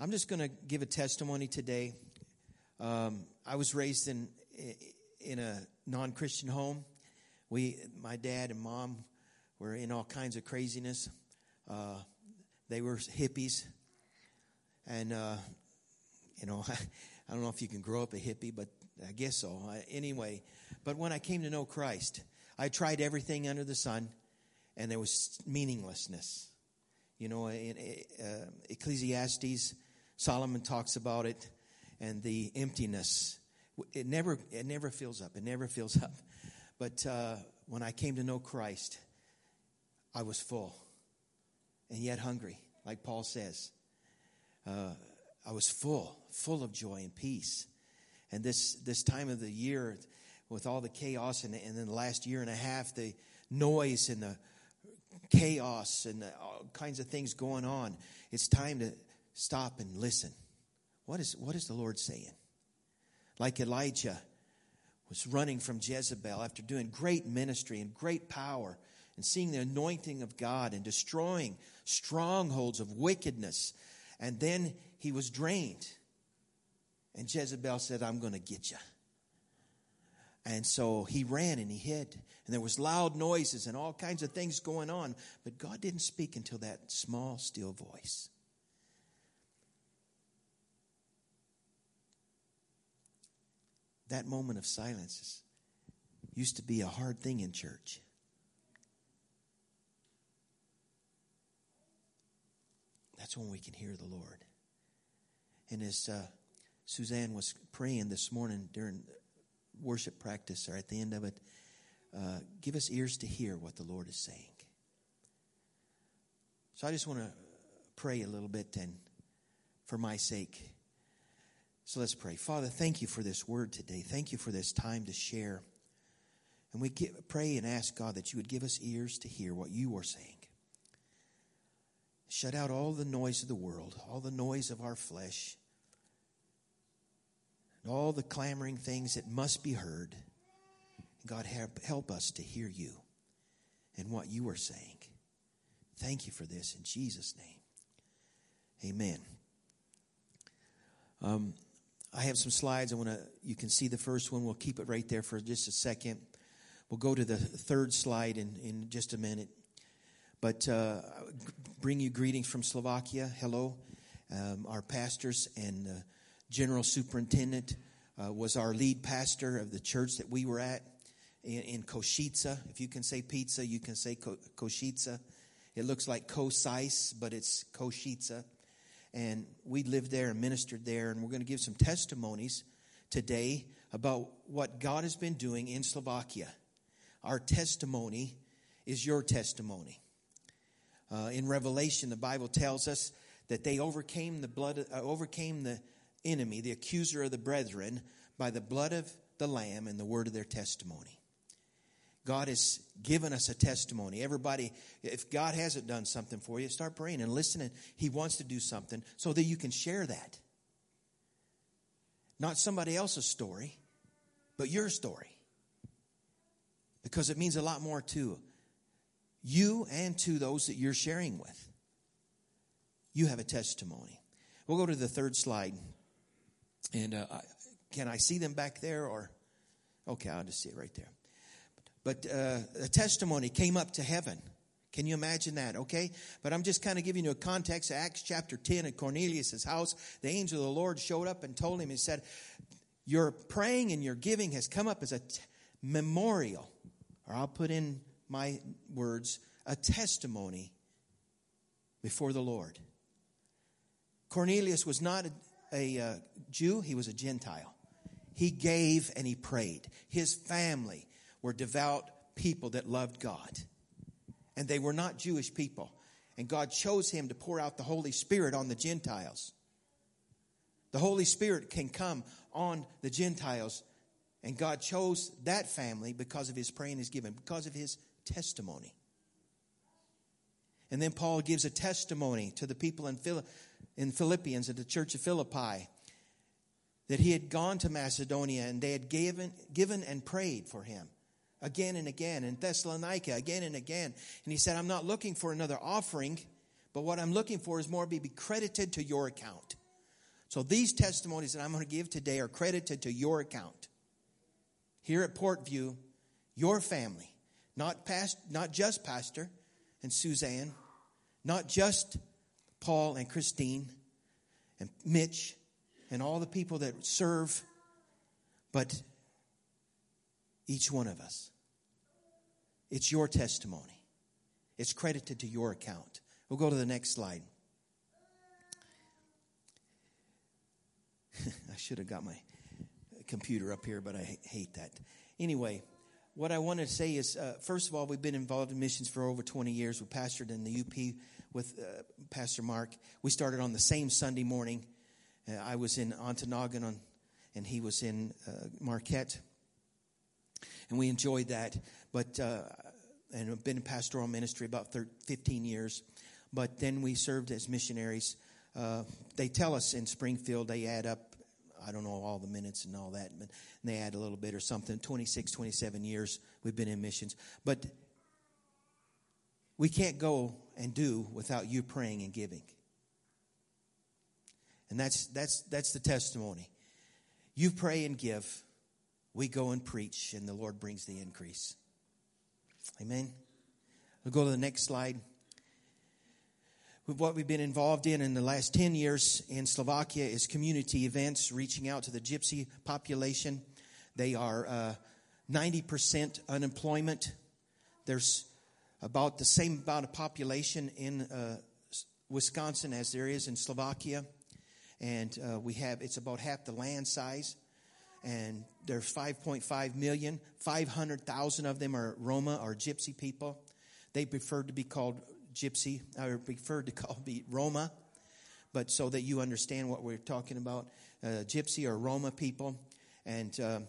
I'm just going to give a testimony today. Um, I was raised in in a non-Christian home. We, my dad and mom, were in all kinds of craziness. Uh, they were hippies, and uh, you know, I don't know if you can grow up a hippie, but I guess so. Anyway, but when I came to know Christ, I tried everything under the sun, and there was meaninglessness. You know, in uh, Ecclesiastes, Solomon talks about it, and the emptiness. It never, it never fills up. It never fills up. But uh, when I came to know Christ, I was full, and yet hungry, like Paul says. Uh, I was full, full of joy and peace. And this, this time of the year, with all the chaos, and, and then the last year and a half, the noise and the chaos and the, all kinds of things going on, it's time to stop and listen. What is, what is the Lord saying? Like Elijah was running from Jezebel after doing great ministry and great power and seeing the anointing of God and destroying strongholds of wickedness. And then he was drained. And Jezebel said, I'm going to get you. And so he ran and he hid. And there was loud noises and all kinds of things going on. But God didn't speak until that small, still voice. That moment of silence used to be a hard thing in church. That's when we can hear the Lord. And as uh, Suzanne was praying this morning during worship practice or at the end of it, uh, give us ears to hear what the Lord is saying. So I just want to pray a little bit and for my sake. So let's pray. Father, thank you for this word today. Thank you for this time to share. And we pray and ask God that you would give us ears to hear what you are saying. Shut out all the noise of the world, all the noise of our flesh, and all the clamoring things that must be heard. God, help, help us to hear you and what you are saying. Thank you for this in Jesus' name. Amen. Um, I have some slides. I want to. You can see the first one. We'll keep it right there for just a second. We'll go to the third slide in, in just a minute. But uh, bring you greetings from Slovakia. Hello. Um, our pastors and uh, general superintendent uh, was our lead pastor of the church that we were at in, in Košice. If you can say pizza, you can say Ko- Košice. It looks like Kosice, but it's Košice. And we lived there and ministered there, and we're going to give some testimonies today about what God has been doing in Slovakia. Our testimony is your testimony. Uh, in Revelation, the Bible tells us that they overcame the blood, uh, overcame the enemy, the accuser of the brethren, by the blood of the Lamb and the word of their testimony. God has given us a testimony. Everybody, if God hasn't done something for you, start praying and listening. He wants to do something so that you can share that. Not somebody else's story, but your story. Because it means a lot more to you and to those that you're sharing with. You have a testimony. We'll go to the third slide. And uh, can I see them back there or? Okay, I'll just see it right there. But uh, a testimony came up to heaven. Can you imagine that? Okay? But I'm just kind of giving you a context. Acts chapter 10 at Cornelius' house, the angel of the Lord showed up and told him, he said, Your praying and your giving has come up as a t- memorial. Or I'll put in my words, a testimony before the Lord. Cornelius was not a, a uh, Jew, he was a Gentile. He gave and he prayed. His family were devout people that loved God. And they were not Jewish people. And God chose him to pour out the Holy Spirit on the Gentiles. The Holy Spirit can come on the Gentiles. And God chose that family because of his praying, his giving, because of his testimony. And then Paul gives a testimony to the people in, Phil- in Philippians at the church of Philippi that he had gone to Macedonia and they had given, given and prayed for him again and again. In Thessalonica, again and again. And he said, I'm not looking for another offering, but what I'm looking for is more be credited to your account. So these testimonies that I'm going to give today are credited to your account. Here at Portview, your family, not past, not just Pastor and Suzanne, not just Paul and Christine and Mitch and all the people that serve, but each one of us. It's your testimony. It's credited to your account. We'll go to the next slide. I should have got my computer up here, but I hate that. Anyway, what I want to say is, uh, first of all, we've been involved in missions for over 20 years. We pastored in the UP with uh, Pastor Mark. We started on the same Sunday morning. Uh, I was in Ontonagon, on, and he was in uh, Marquette. And we enjoyed that. But, uh, and I've been in pastoral ministry about 13, 15 years. But then we served as missionaries. Uh, they tell us in Springfield they add up I don't know all the minutes and all that, but they add a little bit or something. 26, 27 years we've been in missions. But we can't go and do without you praying and giving. And that's, that's, that's the testimony. You pray and give, we go and preach, and the Lord brings the increase. Amen. We'll go to the next slide. What we've been involved in in the last 10 years in Slovakia is community events reaching out to the gypsy population. They are uh, 90% unemployment. There's about the same amount of population in uh, Wisconsin as there is in Slovakia. And uh, we have, it's about half the land size. And there's 5.5 million. 500,000 of them are Roma or Gypsy people. They prefer to be called Gypsy. I prefer to call me Roma. But so that you understand what we're talking about, uh, Gypsy or Roma people. And uh,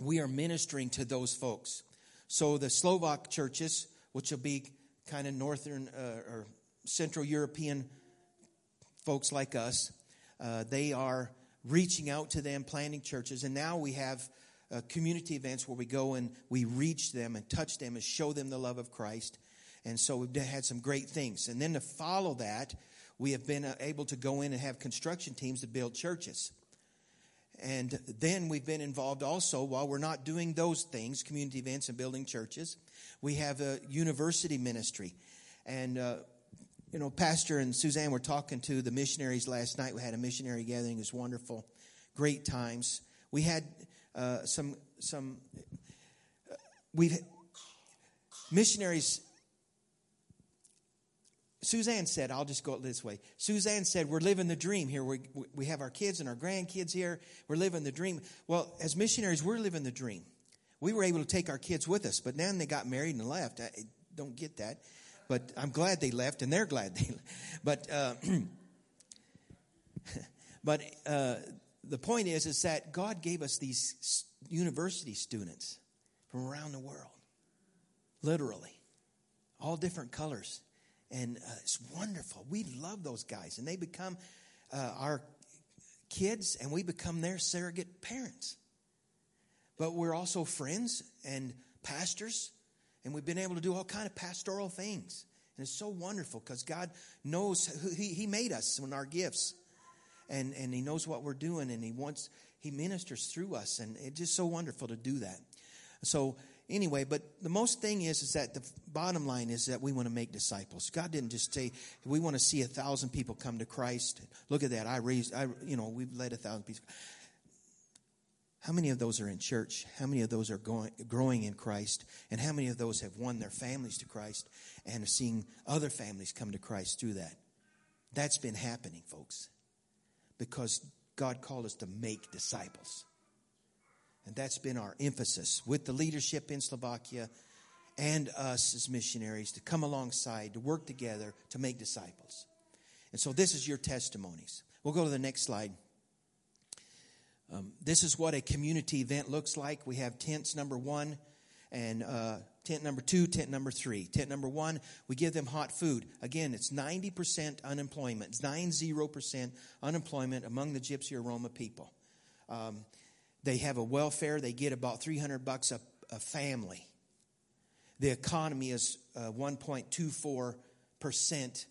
we are ministering to those folks. So the Slovak churches, which will be kind of northern uh, or central European folks like us, uh, they are reaching out to them, planting churches, and now we have uh, community events where we go and we reach them and touch them and show them the love of Christ. And so we've had some great things. And then to follow that, we have been uh, able to go in and have construction teams to build churches. And then we've been involved also, while we're not doing those things, community events and building churches, we have a university ministry. And, uh, you know, Pastor and Suzanne were talking to the missionaries last night. We had a missionary gathering. It was wonderful. Great times. We had uh, some, some, uh, we've, missionaries Suzanne said, I'll just go this way. Suzanne said, We're living the dream here. We, we have our kids and our grandkids here. We're living the dream. Well, as missionaries, we're living the dream. We were able to take our kids with us, but then they got married and left. I don't get that. But I'm glad they left, and they're glad they left. But, uh, but uh, the point is, is that God gave us these university students from around the world, literally, all different colors and uh, it's wonderful. We love those guys, and they become uh, our kids, and we become their surrogate parents. But we're also friends and pastors, and we've been able to do all kind of pastoral things. And it's so wonderful because God knows who he, he made us and our gifts. And, and He knows what we're doing, and He wants, He ministers through us. And it's just so wonderful to do that. So anyway, but the most thing is, is that the bottom line is that we want to make disciples. God didn't just say we want to see a thousand people come to Christ. Look at that. I raised, I, you know, we've led a thousand people. How many of those are in church? How many of those are going, growing in Christ? And how many of those have won their families to Christ and are seeing other families come to Christ through that? That's been happening, folks, because God called us to make disciples. And that's been our emphasis with the leadership in Slovakia and us as missionaries to come alongside, to work together to make disciples. And so this is your testimonies. We'll go to the next slide. Um, this is what a community event looks like. We have tents number one and uh, tent number two, tent number three. Tent number one, we give them hot food. Again, it's 90% unemployment, it's 90% unemployment among the Gypsy or Roma people. Um, they have a welfare. They get about 300 bucks a, a family. The economy is uh, 1.24%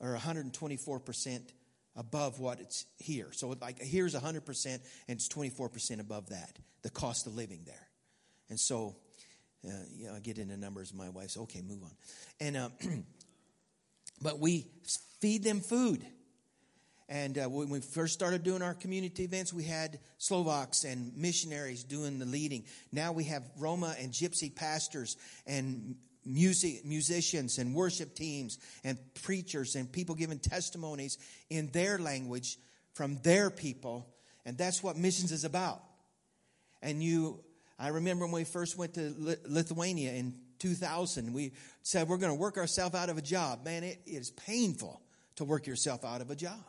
or 124% above what it's here. So like here's 100% and it's 24% above that, the cost of living there. And so, uh, you know, I get into numbers. My wife's okay, move on. And, uh, but we feed them food. And uh, when we first started doing our community events, we had Slovaks and missionaries doing the leading. Now we have Roma and Gypsy pastors and music, musicians and worship teams and preachers and people giving testimonies in their language from their people. And that's what missions is about. And you, I remember when we first went to Lithuania in 2000, we said we're going to work ourselves out of a job. Man, it is painful to work yourself out of a job.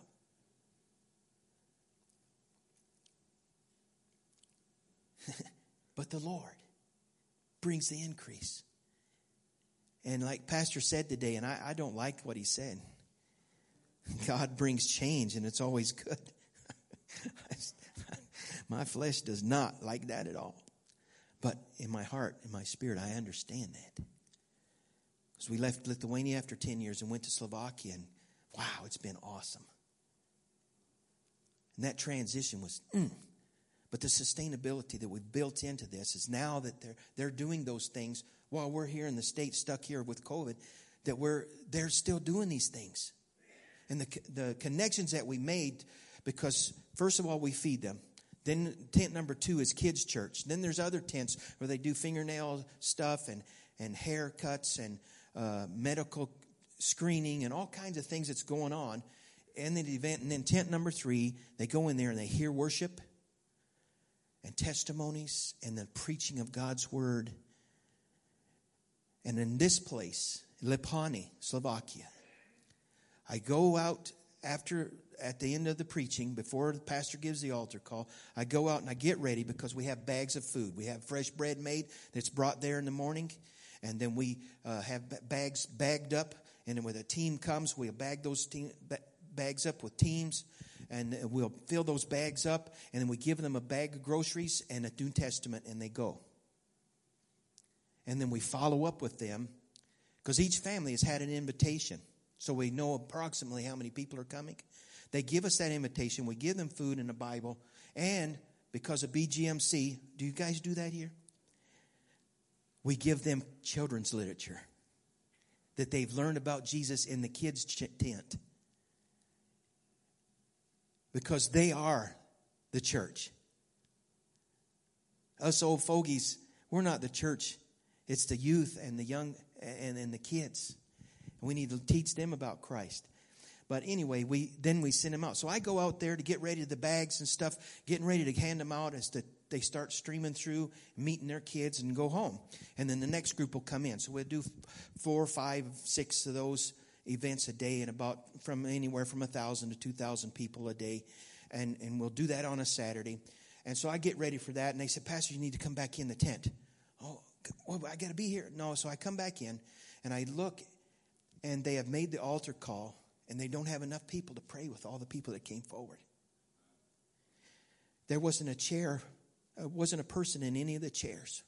but the Lord brings the increase. And like Pastor said today, and I, I don't like what he said, God brings change, and it's always good. my flesh does not like that at all. But in my heart, in my spirit, I understand that. Because we left Lithuania after 10 years and went to Slovakia, and wow, it's been awesome. And that transition was, mm, but the sustainability that we've built into this is now that they're, they're doing those things while we're here in the state stuck here with COVID, that we're, they're still doing these things. And the, the connections that we made, because first of all, we feed them. Then tent number two is kids' church. Then there's other tents where they do fingernail stuff and, and haircuts and uh, medical screening and all kinds of things that's going on in the event. And then tent number three, they go in there and they hear worship and testimonies and the preaching of God's word. And in this place, Lipany, Slovakia, I go out after at the end of the preaching, before the pastor gives the altar call, I go out and I get ready because we have bags of food. We have fresh bread made that's brought there in the morning, and then we uh, have bags bagged up. And then when a team comes, we'll bag those team, bags up with teams and we'll fill those bags up, and then we give them a bag of groceries and a New Testament, and they go. And then we follow up with them because each family has had an invitation. So we know approximately how many people are coming. They give us that invitation. We give them food and a Bible. And because of BGMC, do you guys do that here? We give them children's literature that they've learned about Jesus in the kids' tent because they are the church. Us old fogies, we're not the church. It's the youth and the young and, and the kids. We need to teach them about Christ. But anyway, we then we send them out. So I go out there to get ready the bags and stuff, getting ready to hand them out as the, they start streaming through, meeting their kids, and go home. And then the next group will come in. So we'll do four, five, six of those events a day and about from anywhere from a thousand to two thousand people a day. And, and we'll do that on a Saturday. And so I get ready for that. And they said, Pastor, you need to come back in the tent. Well, I got to be here. No, so I come back in and I look and they have made the altar call and they don't have enough people to pray with all the people that came forward. There wasn't a chair, uh, wasn't a person in any of the chairs.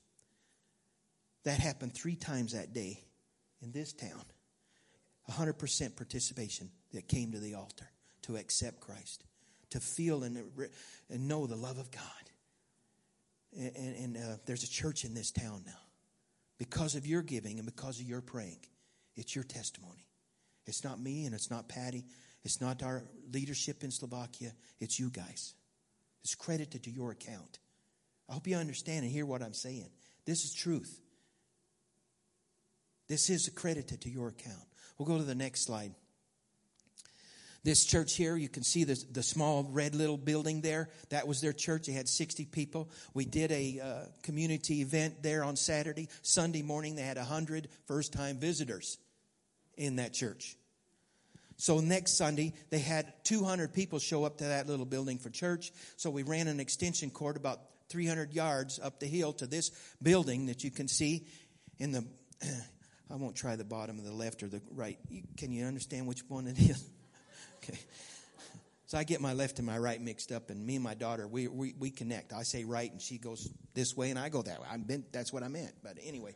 That happened three times that day in this town. 100% participation that came to the altar to accept Christ, to feel and, and know the love of God. And, and, and uh, there's a church in this town now. Because of your giving and because of your praying, it's your testimony. It's not me and it's not Patty. It's not our leadership in Slovakia. It's you guys. It's credited to your account. I hope you understand and hear what I'm saying. This is truth. This is accredited to your account. We'll go to the next slide. This church here, you can see the, the small red little building there. That was their church. They had 60 people. We did a uh, community event there on Saturday. Sunday morning, they had 100 first time visitors in that church. So next Sunday, they had 200 people show up to that little building for church. So we ran an extension cord about 300 yards up the hill to this building that you can see in the I won't try the bottom of the left or the right. Can you understand which one it is? okay. So I get my left and my right mixed up, and me and my daughter, we, we, we connect. I say right, and she goes this way, and I go that way. I'm been, that's what I meant. But anyway,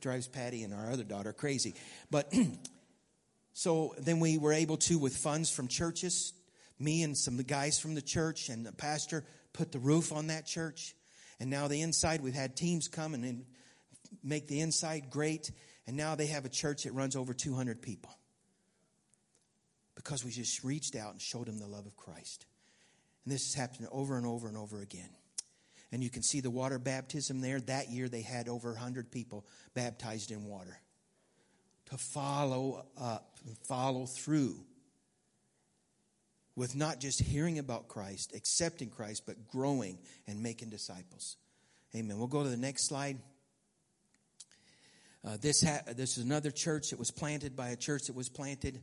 drives Patty and our other daughter crazy. But so then we were able to, with funds from churches, me and some of the guys from the church and the pastor put the roof on that church. And now the inside, we've had teams come and make the inside great. And now they have a church that runs over 200 people. Because we just reached out and showed them the love of Christ. And this has happened over and over and over again. And you can see the water baptism there. That year they had over 100 people baptized in water. To follow up and follow through with not just hearing about Christ, accepting Christ, but growing and making disciples. Amen. We'll go to the next slide. Uh, this ha- this is another church that was planted by a church that was planted,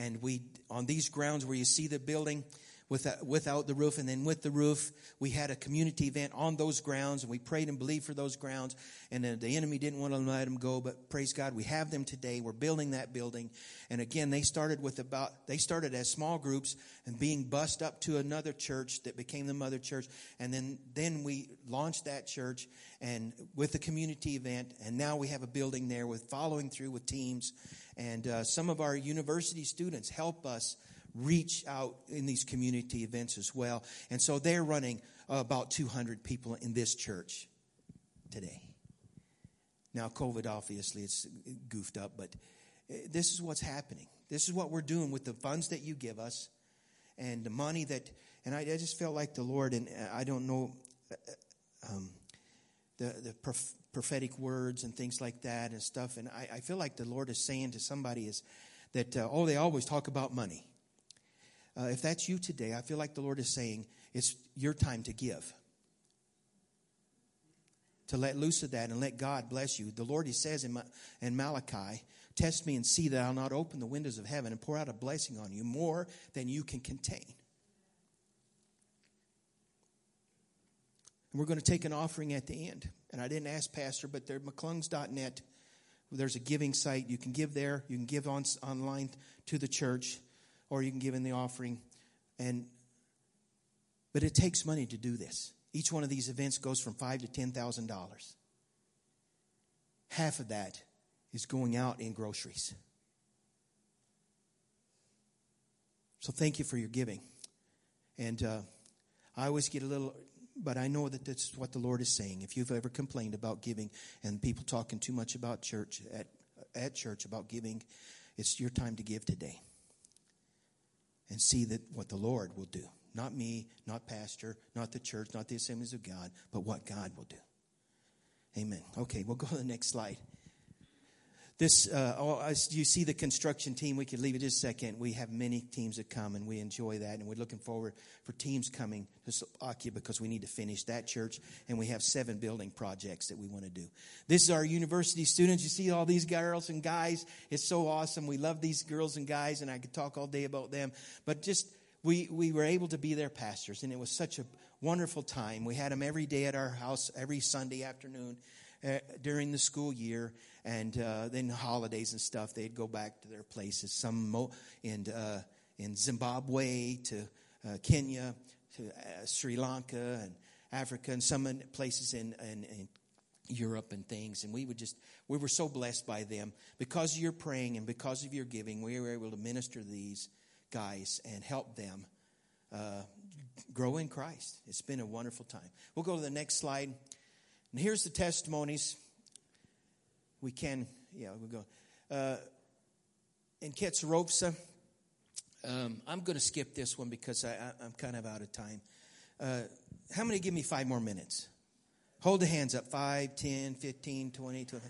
and we on these grounds where you see the building, without, without the roof. And then with the roof, we had a community event on those grounds, and we prayed and believed for those grounds. And the, the enemy didn't want to let them go, but praise God, we have them today. We're building that building. And again, they started with about, they started as small groups and being bussed up to another church that became the mother church. And then, then we launched that church and with the community event. And now we have a building there with following through with teams. And uh, some of our university students help us reach out in these community events as well. And so they're running about 200 people in this church today. Now, COVID, obviously, it's goofed up, but eh, this is what's happening. This is what we're doing with the funds that you give us and the money that, and I, I just felt like the Lord, and uh, I don't know uh, um, the, the prof- prophetic words and things like that and stuff, and I, I, feel like the Lord is saying to somebody is that, uh, oh, they always talk about money. Uh, if that's you today, I feel like the Lord is saying it's your time to give. To let loose of that and let God bless you. The Lord, He says in, in Malachi, test me and see that I'll not open the windows of heaven and pour out a blessing on you more than you can contain. And we're going to take an offering at the end. And I didn't ask Pastor, but there, McClungs.net, there's a giving site. You can give there. You can give on, online to the church or you can give in the offering. And but it takes money to do this. Each one of these events goes from five to ten thousand dollars. Half of that is going out in groceries. So thank you for your giving. And uh, I always get a little, but I know that that's what the Lord is saying. If you've ever complained about giving and people talking too much about church at, at church about giving, it's your time to give today and see that what the Lord will do. Not me, not pastor, not the church, not the assemblies of God, but what God will do. Amen. Okay, we'll go to the next slide. This, uh, oh, as you see the construction team, we could leave it just a second. We have many teams that come, and we enjoy that. And we're looking forward for teams coming to Slovakia because we need to finish that church, and we have seven building projects that we want to do. This is our university students. You see all these girls and guys. It's so awesome. We love these girls and guys, and I could talk all day about them. But just we we were able to be their pastors, and it was such a wonderful time. We had them every day at our house, every Sunday afternoon uh, during the school year, and uh, then holidays and stuff, they'd go back to their places. Some mo- in uh, in Zimbabwe to uh, Kenya to uh, Sri Lanka and Africa, and some places in, in, in Europe and things. And we would just we were so blessed by them because of your praying and because of your giving. We were able to minister to these guys and help them uh, grow in Christ. It's been a wonderful time. We'll go to the next slide. And here's the testimonies. We can, yeah, we'll go. Uh, in Ketsaropsa, um, I'm going to skip this one because I, am kind of out of time. Uh, how many give me five more minutes? Hold the hands up 5, 10, 15, 20, 20.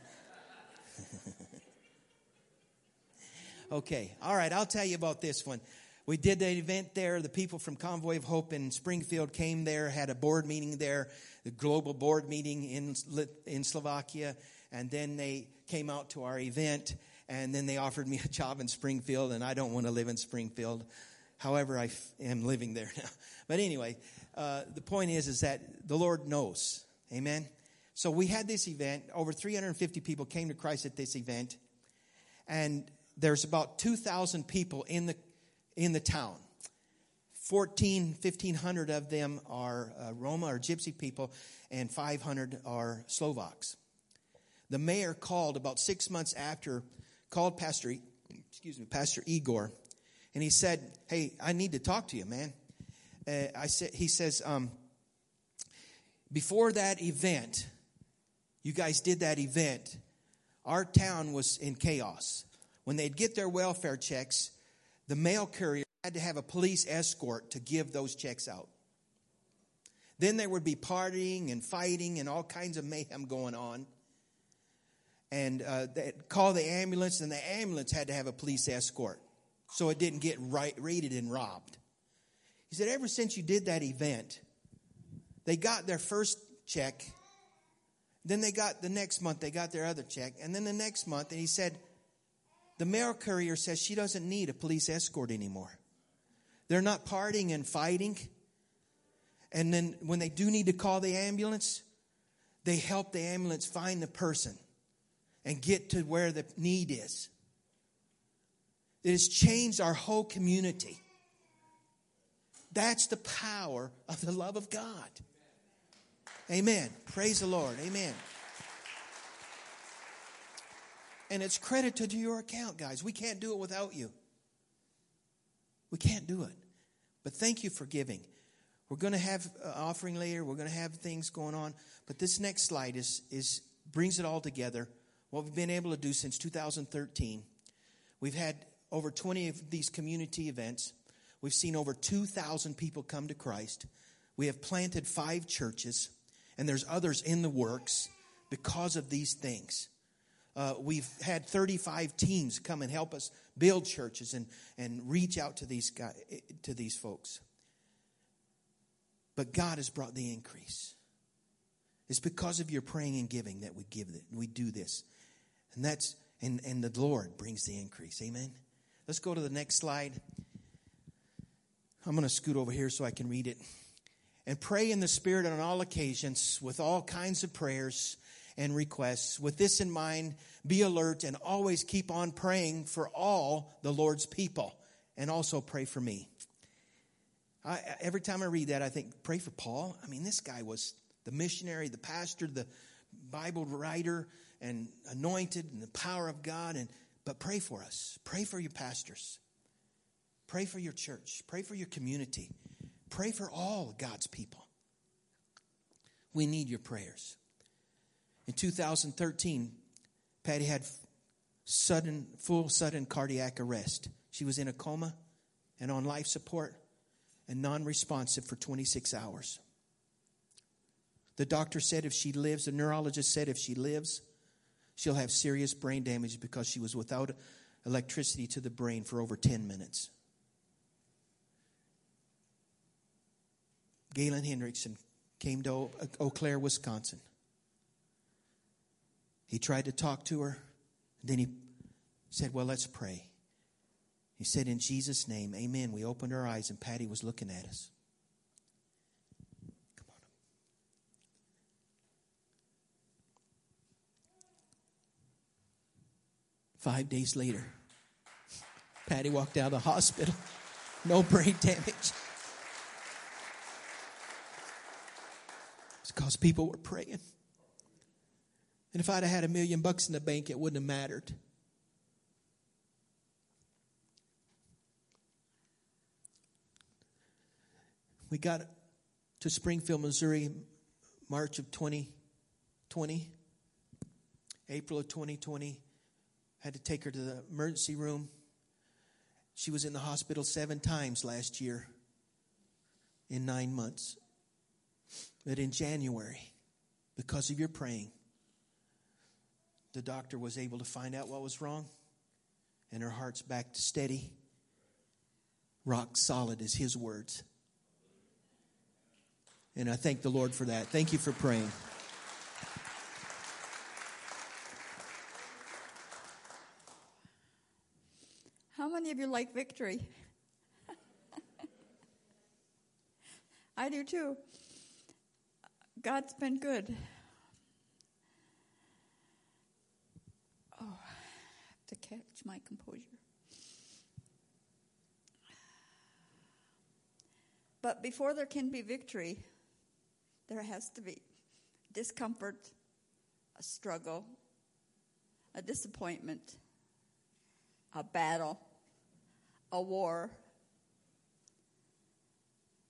okay, all right, I'll tell you about this one. We did the event there. The people from Convoy of Hope in Springfield came there, had a board meeting there the global board meeting in, in Slovakia, and then they came out to our event, and then they offered me a job in Springfield, and I don't want to live in Springfield. However, I f- am living there now. But anyway, uh, the point is, is that the Lord knows. Amen. So we had this event. Over 350 people came to Christ at this event, and there's about 2,000 people in the in the town. 14, 1,500 of them are uh, Roma or Gypsy people, and 500 are Slovaks. The mayor called about six months after, called Pastor, excuse me, Pastor Igor, and he said, "Hey, I need to talk to you, man." Uh, I said, he says, um, before that event, you guys did that event. Our town was in chaos. When they'd get their welfare checks, the mail courier had to have a police escort to give those checks out. Then there would be partying and fighting and all kinds of mayhem going on. And uh, they'd call the ambulance, and the ambulance had to have a police escort so it didn't get right, raided and robbed. He said, ever since you did that event, they got their first check. Then they got the next month, they got their other check. And then the next month, and he said, the mail courier says she doesn't need a police escort anymore. They're not partying and fighting. And then when they do need to call the ambulance, they help the ambulance find the person and get to where the need is. It has changed our whole community. That's the power of the love of God. Amen. Praise the Lord. Amen. And it's credited to your account, guys. We can't do it without you. We can't do it. But thank you for giving. We're going to have an offering later. We're going to have things going on. But this next slide is, is brings it all together. What we've been able to do since 2013. We've had over 20 of these community events. We've seen over 2,000 people come to Christ. We have planted five churches, and there's others in the works because of these things. Uh, we've had 35 teams come and help us build churches and, and reach out to these guys, to these folks. But God has brought the increase. It's because of your praying and giving that we give. And we do this. And that's and, and the Lord brings the increase. Amen. Let's go to the next slide. I'm going to scoot over here so I can read it. And pray in the Spirit on all occasions with all kinds of prayers and requests. With this in mind, be alert and always keep on praying for all the Lord's people. And also pray for me. I, every time I read that, I think, pray for Paul. I mean, this guy was the missionary, the pastor, the Bible writer, and anointed in the power of God. And but pray for us. Pray for your pastors. Pray for your church. Pray for your community. Pray for all God's people. We need your prayers. In 2013, Patty had sudden, full sudden cardiac arrest. She was in a coma and on life support and non responsive for 26 hours. The doctor said if she lives, the neurologist said if she lives, she'll have serious brain damage because she was without electricity to the brain for over 10 minutes. Galen Hendrickson came to Eau Claire, Wisconsin. He tried to talk to her. Then he said, Well, let's pray. He said, In Jesus' name, amen. We opened our eyes, and Patty was looking at us. Five days later, Patty walked out of the hospital. No brain damage. It's because people were praying. And if I'd have had a million bucks in the bank, it wouldn't have mattered. We got to Springfield, Missouri, March of 2020, April of 2020. Had to take her to the emergency room. She was in the hospital seven times last year in nine months. But in January, because of your praying, the doctor was able to find out what was wrong, and her heart's back to steady. Rock solid is his words. And I thank the Lord for that. Thank you for praying. Many of you like victory? I do too. God's been good. Oh, to catch my composure. But before there can be victory, there has to be discomfort, a struggle, a disappointment, a battle, a war.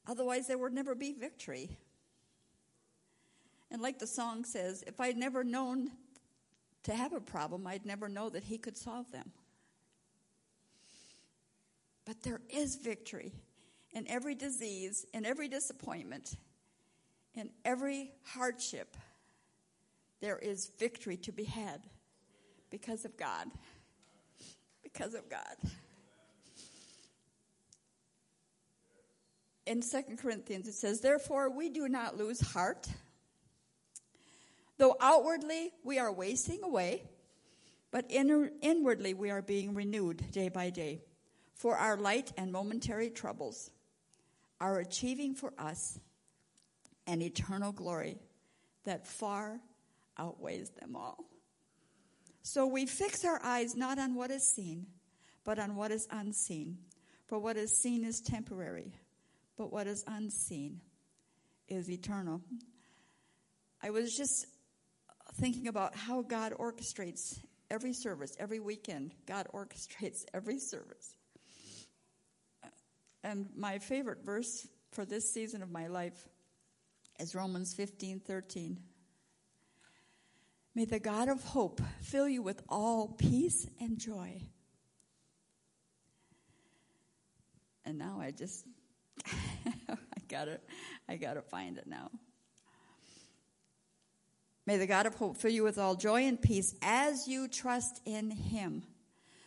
Otherwise, there would never be victory. And like the song says, if I'd never known to have a problem, I'd never know that He could solve them. But there is victory in every disease, in every disappointment, in every hardship. There is victory to be had because of God. Because of God. In 2 Corinthians, it says, Therefore, we do not lose heart. Though outwardly we are wasting away, but in, inwardly we are being renewed day by day. For our light and momentary troubles are achieving for us an eternal glory that far outweighs them all. So we fix our eyes not on what is seen, but on what is unseen. For what is seen is temporary, but what is unseen is eternal. I was just thinking about how God orchestrates every service, every weekend. God orchestrates every service. And my favorite verse for this season of my life is Romans 15 13. May the God of hope fill you with all peace and joy. And now I just I gotta I gotta find it now. May the God of hope fill you with all joy and peace as you trust in him,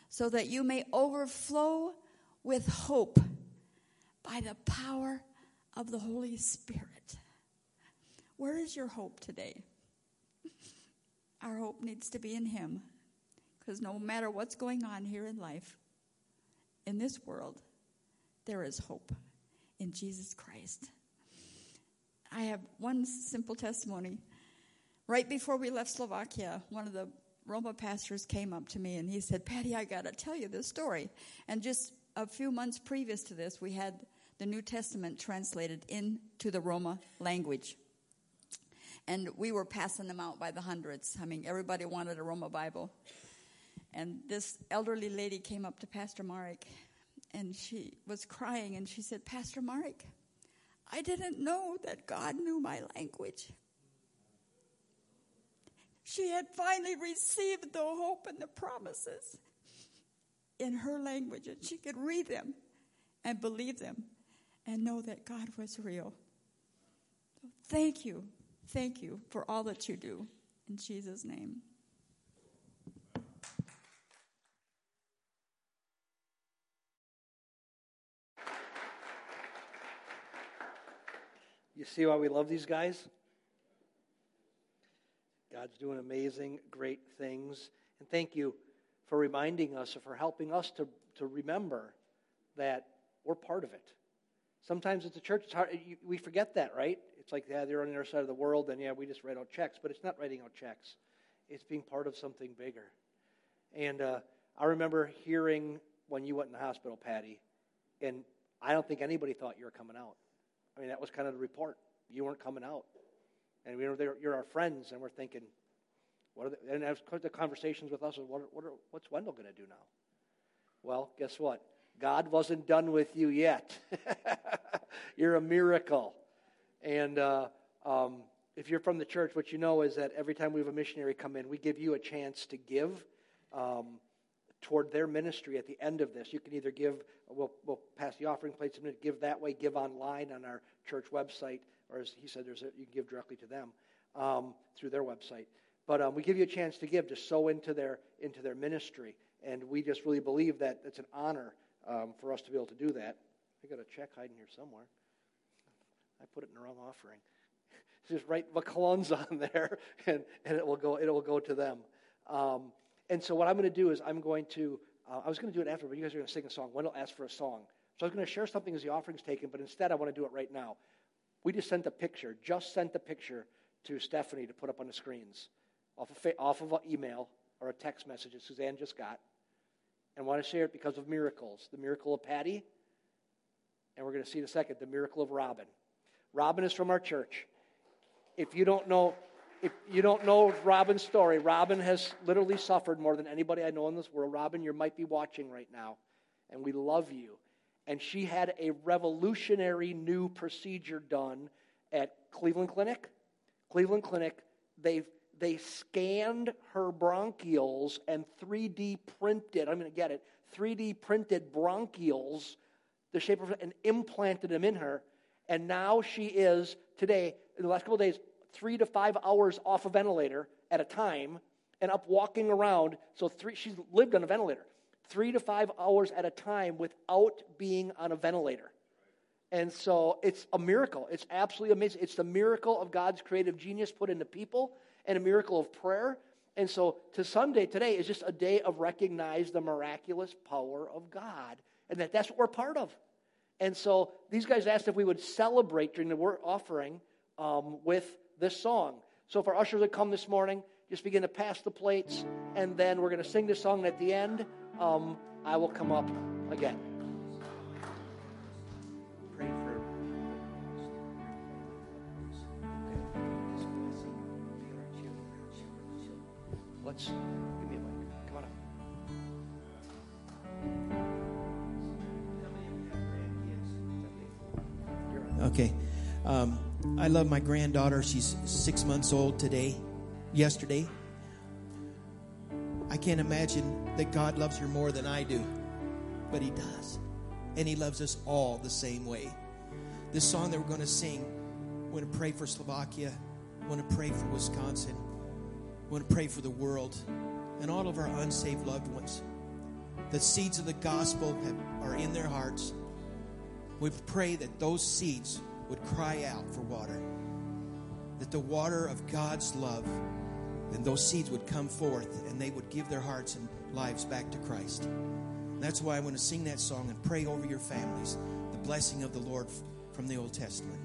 so that you may overflow with hope by the power of the Holy Spirit. Where is your hope today? Our hope needs to be in Him. Because no matter what's going on here in life, in this world, there is hope in Jesus Christ. I have one simple testimony. Right before we left Slovakia, one of the Roma pastors came up to me and he said, Patty, I got to tell you this story. And just a few months previous to this, we had the New Testament translated into the Roma language. And we were passing them out by the hundreds. I mean, everybody wanted a Roma Bible. And this elderly lady came up to Pastor Marek and she was crying and she said, Pastor Mark, I didn't know that God knew my language. She had finally received the hope and the promises in her language, and she could read them and believe them and know that God was real. Thank you. Thank you for all that you do. In Jesus' name. You see why we love these guys? God's doing amazing, great things. And thank you for reminding us, or for helping us to, to remember that we're part of it. Sometimes at the church, it's hard, we forget that, right? It's like, yeah, they're on the other side of the world, and yeah, we just write out checks. But it's not writing out checks, it's being part of something bigger. And uh, I remember hearing when you went in the hospital, Patty, and I don't think anybody thought you were coming out. I mean, that was kind of the report. You weren't coming out. And we were there, you're our friends, and we're thinking, what are the, and as the conversations with us, what, what are, what's Wendell going to do now? Well, guess what? God wasn't done with you yet. you're a miracle. And uh, um, if you're from the church, what you know is that every time we have a missionary come in, we give you a chance to give um, toward their ministry at the end of this. You can either give, we'll, we'll pass the offering plates, and give that way, give online on our church website, or as he said, there's a, you can give directly to them um, through their website. But um, we give you a chance to give, to sow into their into their ministry, and we just really believe that it's an honor um, for us to be able to do that. I got a check hiding here somewhere. I put it in the wrong offering. Just write McClellan's on there, and, and it will go. It will go to them. Um, and so what I'm going to do is I'm going to. Uh, I was going to do it after, but you guys are going to sing a song. Wendell asked for a song, so I was going to share something as the offering's taken, but instead I want to do it right now. We just sent a picture. Just sent a picture to Stephanie to put up on the screens off of, off of an email or a text message that Suzanne just got. And want to share it because of miracles. The miracle of Patty, and we're going to see in a second the miracle of Robin. Robin is from our church. If you don't know, if you don't know Robin's story, Robin has literally suffered more than anybody I know in this world. Robin, you might be watching right now. and we love you. And she had a revolutionary new procedure done at Cleveland Clinic. Cleveland Clinic, they they scanned her bronchioles and 3D printed, I'm going to get it, 3D printed bronchioles, the shape of and implanted them in her. And now she is, today, in the last couple days, three to five hours off a ventilator at a time and up walking around. So three, she's lived on a ventilator three to five hours at a time without being on a ventilator. And so it's a miracle. It's absolutely amazing. It's the miracle of God's creative genius put into people and a miracle of prayer. And so to Sunday today is just a day of recognize the miraculous power of God and that that's what we're part of. And so these guys asked if we would celebrate during the offering um, with this song. So if our ushers would come this morning, just begin to pass the plates, and then we're going to sing this song. And at the end, um, I will come up again. Let's give me a mic. Come on up. Okay. Um, I love my granddaughter. She's six months old today, yesterday. I can't imagine that God loves her more than I do, but He does. And He loves us all the same way. This song that we're going to sing, we want to pray for Slovakia, we want to pray for Wisconsin, we want to pray for the world and all of our unsaved loved ones. The seeds of the gospel have, are in their hearts. We pray that those seeds would cry out for water, that the water of God's love and those seeds would come forth and they would give their hearts and lives back to Christ. That's why I want to sing that song and pray over your families, the blessing of the Lord from the Old Testament.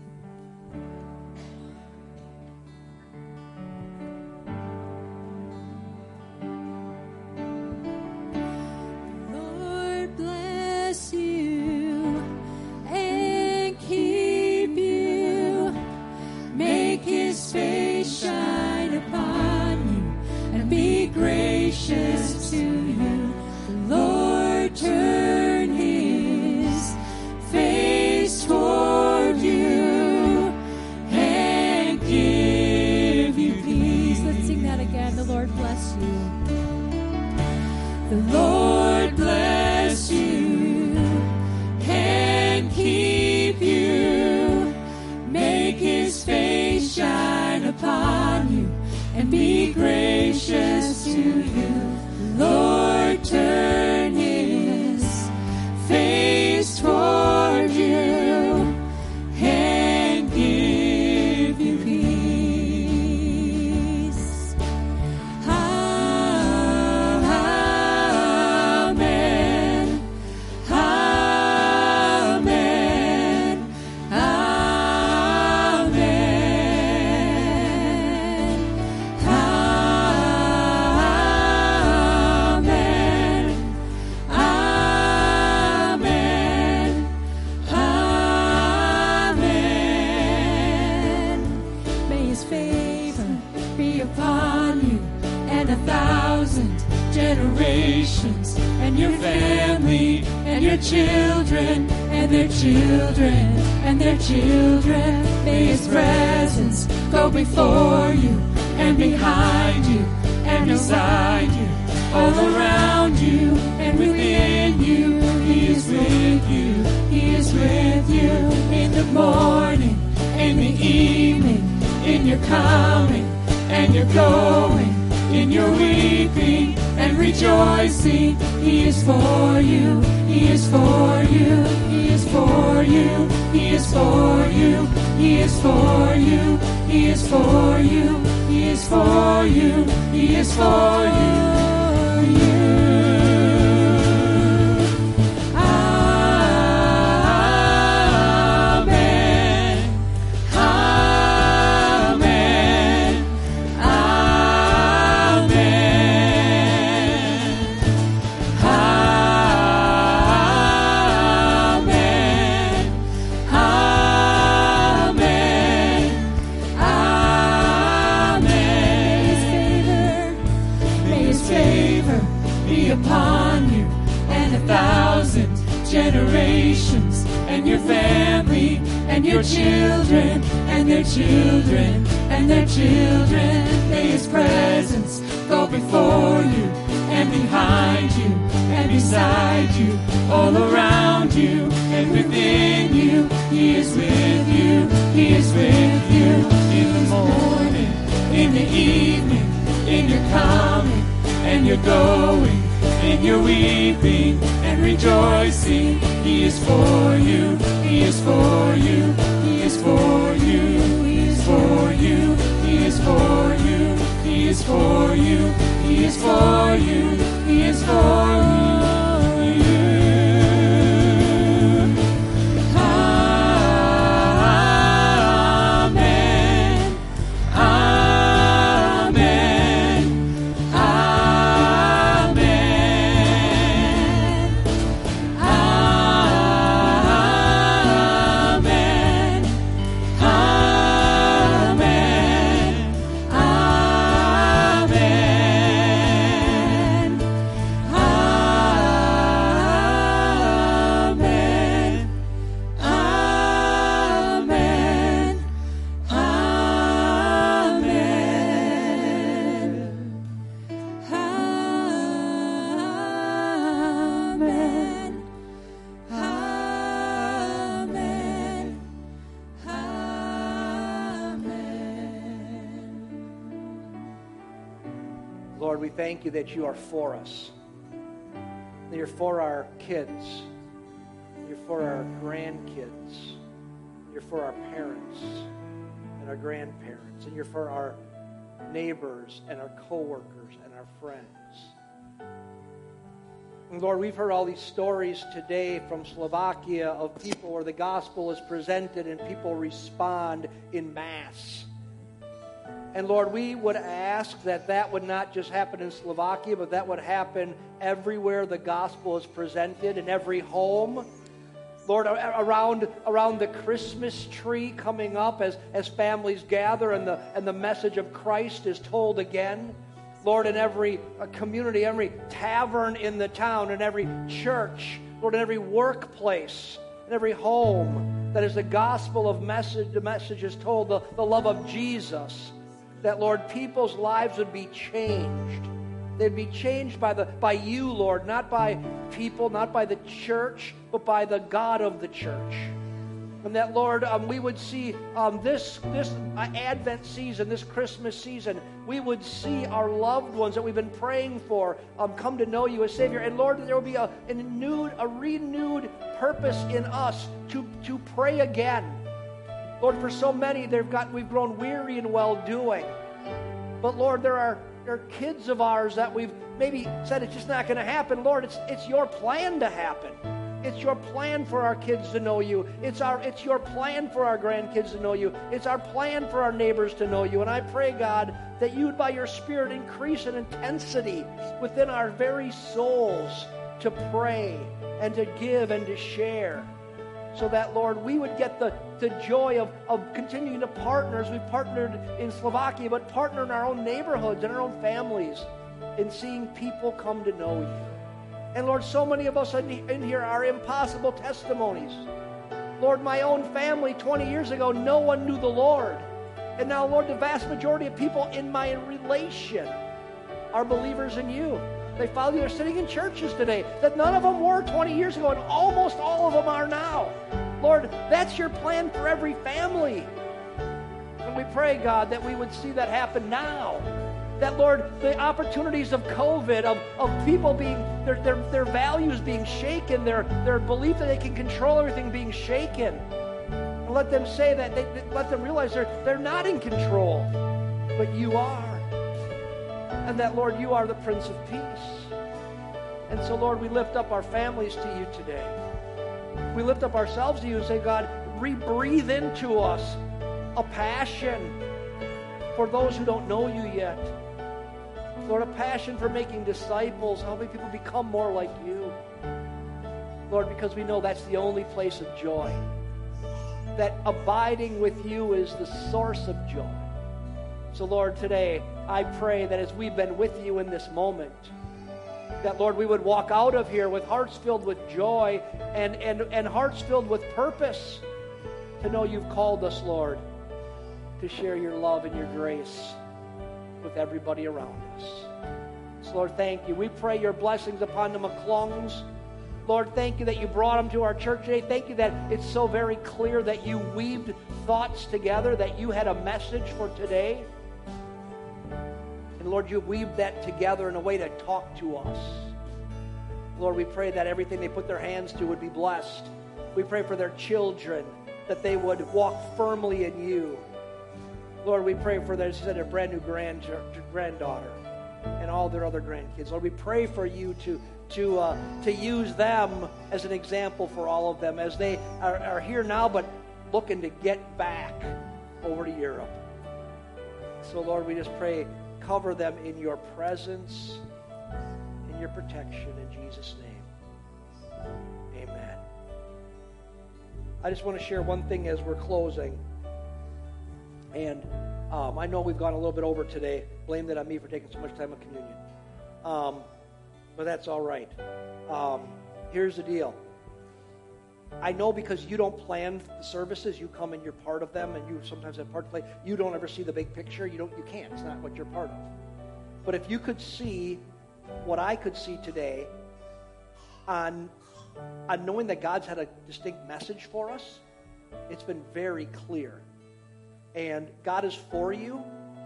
Generations and your family and your children and their children and their children. May his presence go before you and behind you and beside you, all around you and within you. He is with you. He is with you in the morning, in the evening, in your coming and your going, in your weeping and rejoicing. He is for you, He is for you, He is for you, He is for you, He is for you, He is for you, He is for you, He is for you. Children and their children and their children. May His presence go before you and behind you and beside you, all around you and within you. He is with you. He is with you in the morning, in the evening, in your coming and your going, in your weeping and rejoicing. He is for you, He is for you, He is for you, He is for you, He is for you, He is for you, He is for you, He is for you. Thank you that you are for us. That you're for our kids. You're for our grandkids. You're for our parents and our grandparents. And you're for our neighbors and our coworkers and our friends. And Lord, we've heard all these stories today from Slovakia of people where the gospel is presented and people respond in mass. And Lord, we would ask that that would not just happen in Slovakia, but that would happen everywhere the gospel is presented, in every home. Lord, around, around the Christmas tree coming up as, as families gather and the, and the message of Christ is told again. Lord, in every uh, community, every tavern in the town, in every church, Lord, in every workplace, in every home, that is the gospel of message, the message is told, the, the love of Jesus that Lord, people's lives would be changed. They'd be changed by the by you, Lord, not by people, not by the church, but by the God of the church. And that, Lord, um, we would see um, this this Advent season, this Christmas season, we would see our loved ones that we've been praying for um, come to know you as Savior. And Lord, there will be a, a renewed, a renewed purpose in us to to pray again. Lord, for so many, they've got, we've grown weary in well doing. But Lord, there are, there are kids of ours that we've maybe said it's just not going to happen. Lord, it's, it's your plan to happen. It's your plan for our kids to know you. It's, our, it's your plan for our grandkids to know you. It's our plan for our neighbors to know you. And I pray, God, that you would, by your Spirit, increase in intensity within our very souls to pray and to give and to share so that, Lord, we would get the, the joy of, of continuing to partner as we've partnered in Slovakia, but partner in our own neighborhoods and our own families in seeing people come to know you. And Lord, so many of us in here are impossible testimonies. Lord, my own family 20 years ago, no one knew the Lord. And now, Lord, the vast majority of people in my relation are believers in you. They follow you. They're sitting in churches today that none of them were 20 years ago, and almost all of them are now. Lord, that's your plan for every family. And we pray, God, that we would see that happen now. That, Lord, the opportunities of COVID, of, of people being, their, their, their values being shaken, their, their belief that they can control everything being shaken. And let them say that, they, let them realize they're, they're not in control, but you are. And that, Lord, you are the Prince of Peace. And so, Lord, we lift up our families to you today. We lift up ourselves to you and say, God, rebreathe into us a passion for those who don't know you yet. Lord, a passion for making disciples, helping people become more like you. Lord, because we know that's the only place of joy. That abiding with you is the source of joy. So, Lord, today I pray that as we've been with you in this moment, that, Lord, we would walk out of here with hearts filled with joy and, and, and hearts filled with purpose. to know you've called us, Lord, to share your love and your grace with everybody around us. So, Lord, thank you. We pray your blessings upon the McClungs. Lord, thank you that you brought them to our church today. Thank you that it's so very clear that you weaved thoughts together, that you had a message for today. Lord, you weaved that together in a way to talk to us. Lord, we pray that everything they put their hands to would be blessed. We pray for their children, that they would walk firmly in you. Lord, we pray for their, their brand new grand, granddaughter and all their other grandkids. Lord, we pray for you to, to, uh, to use them as an example for all of them as they are, are here now but looking to get back over to Europe. So, Lord, we just pray, cover them in your presence, in your protection, in Jesus' name. Amen. I just want to share one thing as we're closing. And um, I know we've gone a little bit over today. Blame that on me for taking so much time of communion. Um, but that's all right. Um, here's the deal. I know because you don't plan the services, you come and you're part of them, and you sometimes have part to play. You don't ever see the big picture. You don't. You can't. It's not what you're part of. But if you could see what I could see today, on on knowing that God's had a distinct message for us, it's been very clear and God is for you,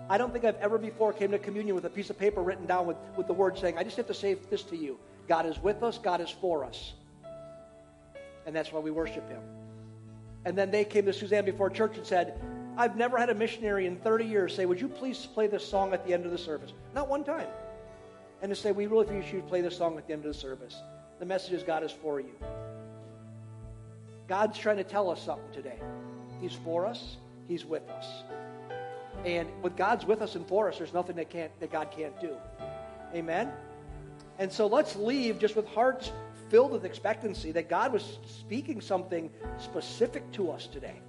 I don't think I've ever before came to communion with a piece of paper written down with, with the word saying, I just have to say this to you God is with us, God is for us. And that's why we worship Him. And then they came to Suzanne before church and said, I've never had a missionary in 30 years say, Would you please play this song at the end of the service? Not one time. And to say, We really think you should play this song at the end of the service. The message is God is for you. God's trying to tell us something today. He's for us. He's with us. And with God's with us and for us, there's nothing that can't that God can't do. Amen. And so let's leave just with hearts filled with expectancy that God was speaking something specific to us today.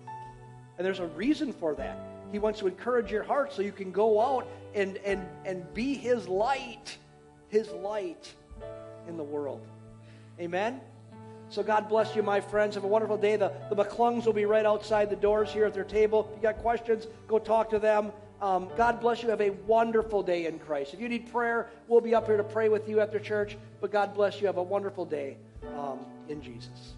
And there's a reason for that. He wants to encourage your heart so you can go out and and and be his light, his light in the world. Amen. So God bless you, my friends. Have a wonderful day. The, the McClungs will be right outside the doors here at their table. If you got questions, go talk to them. Um, God bless you. Have a wonderful day in Christ. If you need prayer, we'll be up here to pray with you after church. But God bless you. Have a wonderful day um, in Jesus.